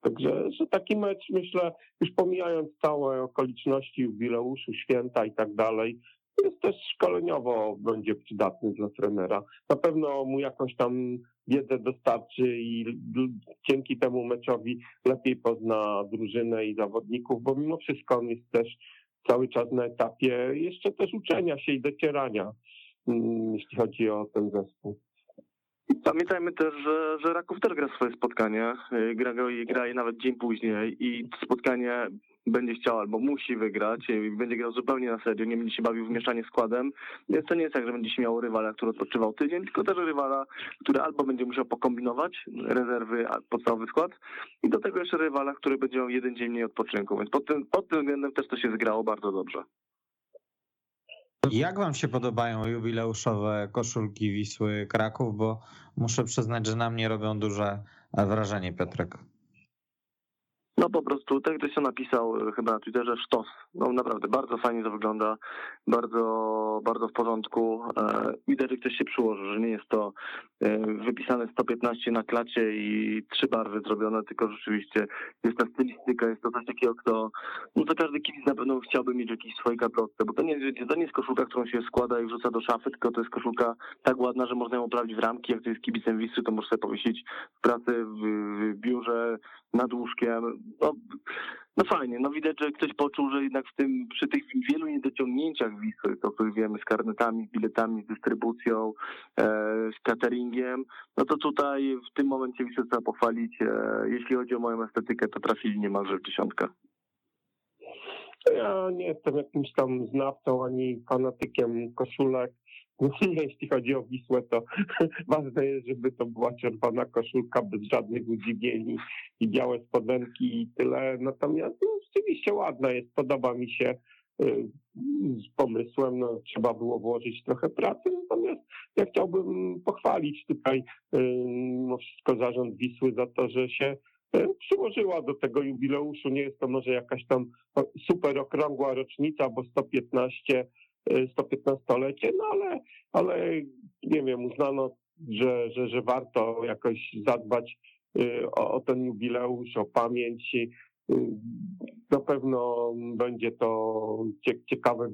Także, że taki mecz, myślę, już pomijając całe okoliczności jubileuszu, święta i tak dalej, jest też szkoleniowo będzie przydatny dla trenera. Na pewno mu jakąś tam wiedzę dostarczy i dzięki temu meczowi lepiej pozna drużynę i zawodników, bo mimo wszystko on jest też cały czas na etapie jeszcze też uczenia się i docierania, mm, jeśli chodzi o ten zespół. Pamiętajmy też, że, że Raków też gra swoje spotkanie, gra, gra je nawet dzień później i spotkanie będzie chciał albo musi wygrać i będzie grał zupełnie na serio, nie będzie się bawił w mieszanie składem, więc to nie jest tak, że będzie się miał rywala, który odpoczywał tydzień, tylko też rywala, który albo będzie musiał pokombinować rezerwy, podstawowy skład i do tego jeszcze rywala, który będzie miał jeden dzień mniej odpoczynku, więc pod tym, pod tym względem też to się zgrało bardzo dobrze. Jak wam się podobają jubileuszowe koszulki Wisły Kraków, bo muszę przyznać, że na mnie robią duże wrażenie, Piotrek. No po prostu, tak ktoś napisał e, chyba na Twitterze, sztos. No naprawdę, bardzo fajnie to wygląda, bardzo, bardzo w porządku. E, widać, że ktoś się przyłoży, że nie jest to e, wypisane 115 na klacie i trzy barwy zrobione, tylko rzeczywiście jest ta stylistyka, jest to coś takiego, kto, no to każdy kibic na pewno chciałby mieć jakiś swój gablotce, bo to nie, to nie jest koszulka, którą się składa i wrzuca do szafy, tylko to jest koszulka tak ładna, że można ją oprawić w ramki, jak to jest kibicem Wisły, to może sobie powiesić w pracy, w, w biurze, nad łóżkiem, no, no fajnie, no widać, że ktoś poczuł, że jednak w tym, przy tych wielu niedociągnięciach Wisły, to których wiemy, z karnetami, z biletami, z dystrybucją, e, z cateringiem, no to tutaj w tym momencie Wisły trzeba pochwalić, e, jeśli chodzi o moją estetykę, to trafili niemalże w dziesiątkę. Ja nie jestem jakimś tam znawcą ani fanatykiem koszulek. No, jeśli chodzi o Wisłę, to ważne jest, żeby to była czerwona koszulka bez żadnych udziwień i białe spodenki i tyle. Natomiast no, rzeczywiście ładna jest, podoba mi się y, z pomysłem, no, trzeba było włożyć trochę pracy, natomiast ja chciałbym pochwalić tutaj y, mimo wszystko zarząd Wisły za to, że się y, przyłożyła do tego jubileuszu. Nie jest to może jakaś tam super okrągła rocznica, bo 115 115-lecie, no ale, ale nie wiem, uznano, że, że, że warto jakoś zadbać y, o, o ten jubileusz, o pamięć. Y, na pewno będzie to ciekawe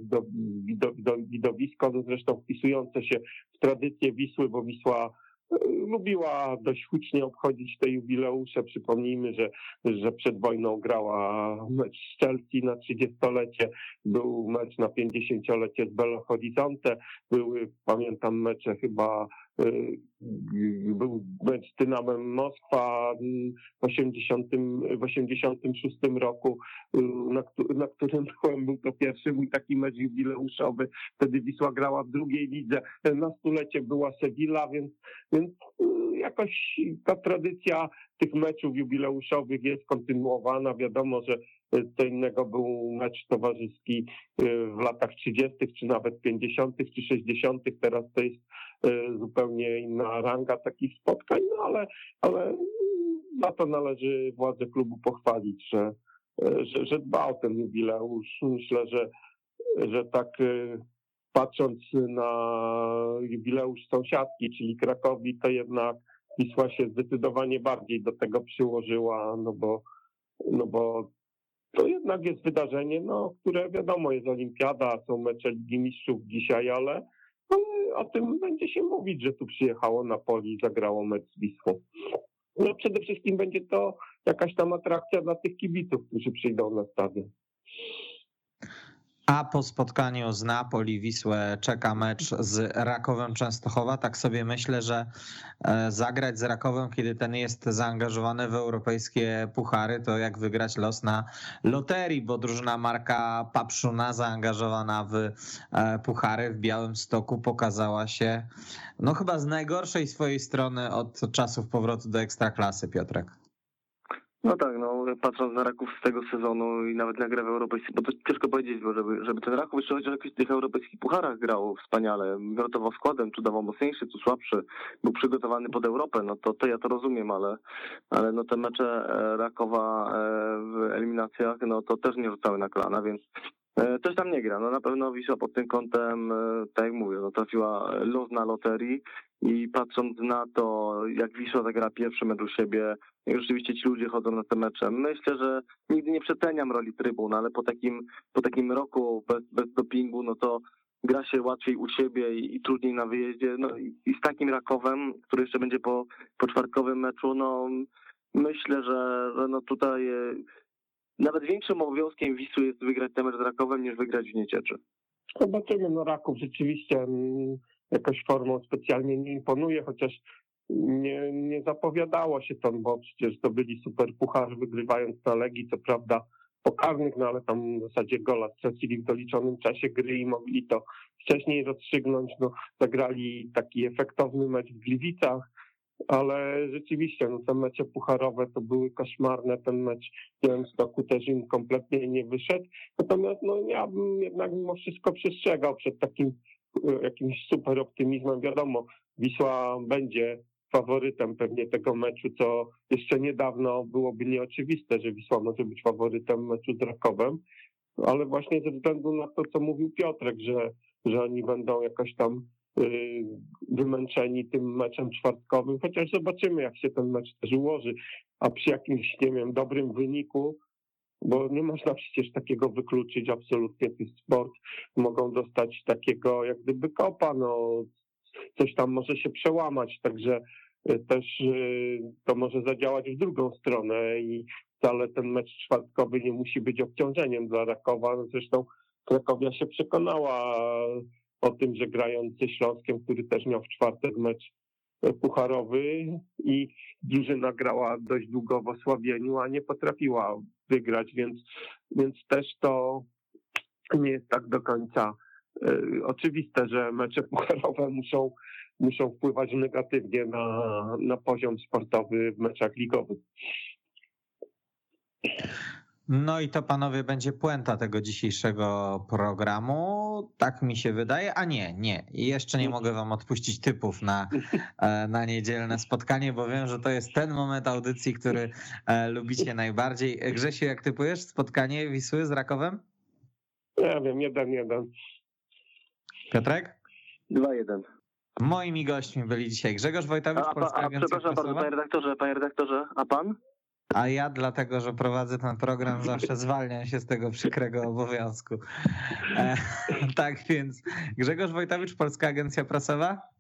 widowisko, no zresztą wpisujące się w tradycję Wisły, bo Wisła lubiła dość hucznie obchodzić te jubileusze. Przypomnijmy, że, że przed wojną grała mecz z Chelsea na 30-lecie, był mecz na 50-lecie z Belo Horizonte, były, pamiętam, mecze chyba był mecz z Dynamem Moskwa w 80, w 86 roku, y, na, na którym byłem, był to pierwszy mój taki mecz jubileuszowy. Wtedy Wisła grała w drugiej lidze. Na stulecie była Sevilla, więc, więc y, jakoś ta tradycja tych meczów jubileuszowych jest kontynuowana. Wiadomo, że co innego był mecz towarzyski w latach 30., czy nawet 50., czy 60. Teraz to jest Y, zupełnie inna ranga takich spotkań, no ale, ale za to należy władze klubu pochwalić, że, że, że dba o ten jubileusz. Myślę, że, że tak y, patrząc na jubileusz sąsiadki, czyli Krakowi, to jednak Wisła się zdecydowanie bardziej do tego przyłożyła, no bo, no bo to jednak jest wydarzenie, no, które wiadomo jest olimpiada, są mecze Ligi Mistrzów dzisiaj, ale o tym będzie się mówić, że tu przyjechało na poli i zagrało mecz z Wisłą. No przede wszystkim będzie to jakaś tam atrakcja dla tych kibiców, którzy przyjdą na stadion. A po spotkaniu z Napoli Wisłę czeka mecz z Rakowem Częstochowa. Tak sobie myślę, że e, zagrać z Rakowem, kiedy ten jest zaangażowany w europejskie puchary, to jak wygrać los na loterii, bo drużyna Marka Papszuna zaangażowana w e, puchary w Białym Stoku pokazała się no chyba z najgorszej swojej strony od czasów powrotu do Ekstraklasy, Piotrek. No tak, no patrząc na Raków z tego sezonu i nawet na grę w europejskich, bo to ciężko powiedzieć, bo żeby, żeby ten Raków jeszcze chociaż jakichś tych europejskich pucharach grał wspaniale, wyratował składem, czy dawał mocniejszy, czy słabszy, był przygotowany pod Europę, no to, to ja to rozumiem, ale, ale no te mecze e, Rakowa e, w eliminacjach, no to też nie rzucały na więc e, Coś tam nie gra. No na pewno Wisła pod tym kątem, tak jak mówię, no trafiła los na loterii i patrząc na to, jak Wisła zagra pierwszy mecz u siebie, jak rzeczywiście ci ludzie chodzą na te mecze, myślę, że nigdy nie przeceniam roli trybun, ale po takim, po takim roku bez, bez dopingu, no to gra się łatwiej u siebie i, i trudniej na wyjeździe. No i, i, z takim Rakowem, który jeszcze będzie po, po czwartkowym meczu, no myślę, że, że no tutaj e, nawet większym obowiązkiem Wisły jest wygrać ten mecz z Rakowem niż wygrać w Niecieczy. Zobaczymy, no Raków rzeczywiście jakoś formą specjalnie nie imponuje, chociaż nie, nie zapowiadało się to, bo przecież to byli super pucharze, wygrywając na Legii, co prawda pokarnych, no ale tam w zasadzie gola stracili w doliczonym czasie gry i mogli to wcześniej rozstrzygnąć. No, zagrali taki efektowny mecz w Gliwicach, ale rzeczywiście no, te mecze pucharowe to były koszmarne. Ten mecz w Białymstoku też im kompletnie nie wyszedł. Natomiast no, ja bym jednak mimo wszystko przestrzegał przed takim jakimś super optymizmem. Wiadomo, Wisła będzie faworytem pewnie tego meczu, co jeszcze niedawno byłoby nieoczywiste, że Wisła może być faworytem meczu z Rakowem, ale właśnie ze względu na to, co mówił Piotrek, że, że oni będą jakoś tam y, wymęczeni tym meczem czwartkowym, chociaż zobaczymy, jak się ten mecz też ułoży, a przy jakimś, nie wiem, dobrym wyniku, bo nie można przecież takiego wykluczyć absolutnie tych sport, mogą dostać takiego jak gdyby kopa, no coś tam może się przełamać, także y, też y, to może zadziałać w drugą stronę i wcale ten mecz czwartkowy nie musi być obciążeniem dla Rakowa. No zresztą Krakowia się przekonała o tym, że grając ze Śląskiem, który też miał w czwartek mecz pucharowy i drużyna grała dość długo w osłabieniu, a nie potrafiła wygrać, więc, więc też to nie jest tak do końca y, oczywiste, że mecze pucharowe muszą, muszą wpływać negatywnie na, na poziom sportowy w meczach ligowych. No i to panowie będzie puenta tego dzisiejszego programu. Tak mi się wydaje. A nie, nie. Jeszcze nie mogę wam odpuścić typów na, e, na niedzielne spotkanie, bo wiem, że to jest ten moment audycji, który e, lubicie najbardziej. Grzesiu, jak typujesz spotkanie Wisły z Rakowem? Ja wiem, jeden, jeden. Piotrek? 2-1. Moimi gośćmi byli dzisiaj Grzegorz Wojtowicz, A, Polska a, a Agencja przepraszam bardzo, panie redaktorze, panie redaktorze, a pan? A ja dlatego, że prowadzę ten program, zawsze zwalniam się z tego przykrego obowiązku. E, tak więc Grzegorz Wojtowicz, Polska Agencja Prasowa,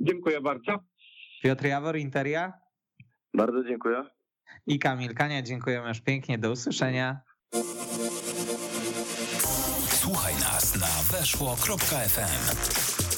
Dziękuję bardzo. Piotr Jawor, Interia Bardzo dziękuję. i Kamil Kania. Dziękujemy już pięknie. Do usłyszenia. Słuchaj nas na weszło.fm.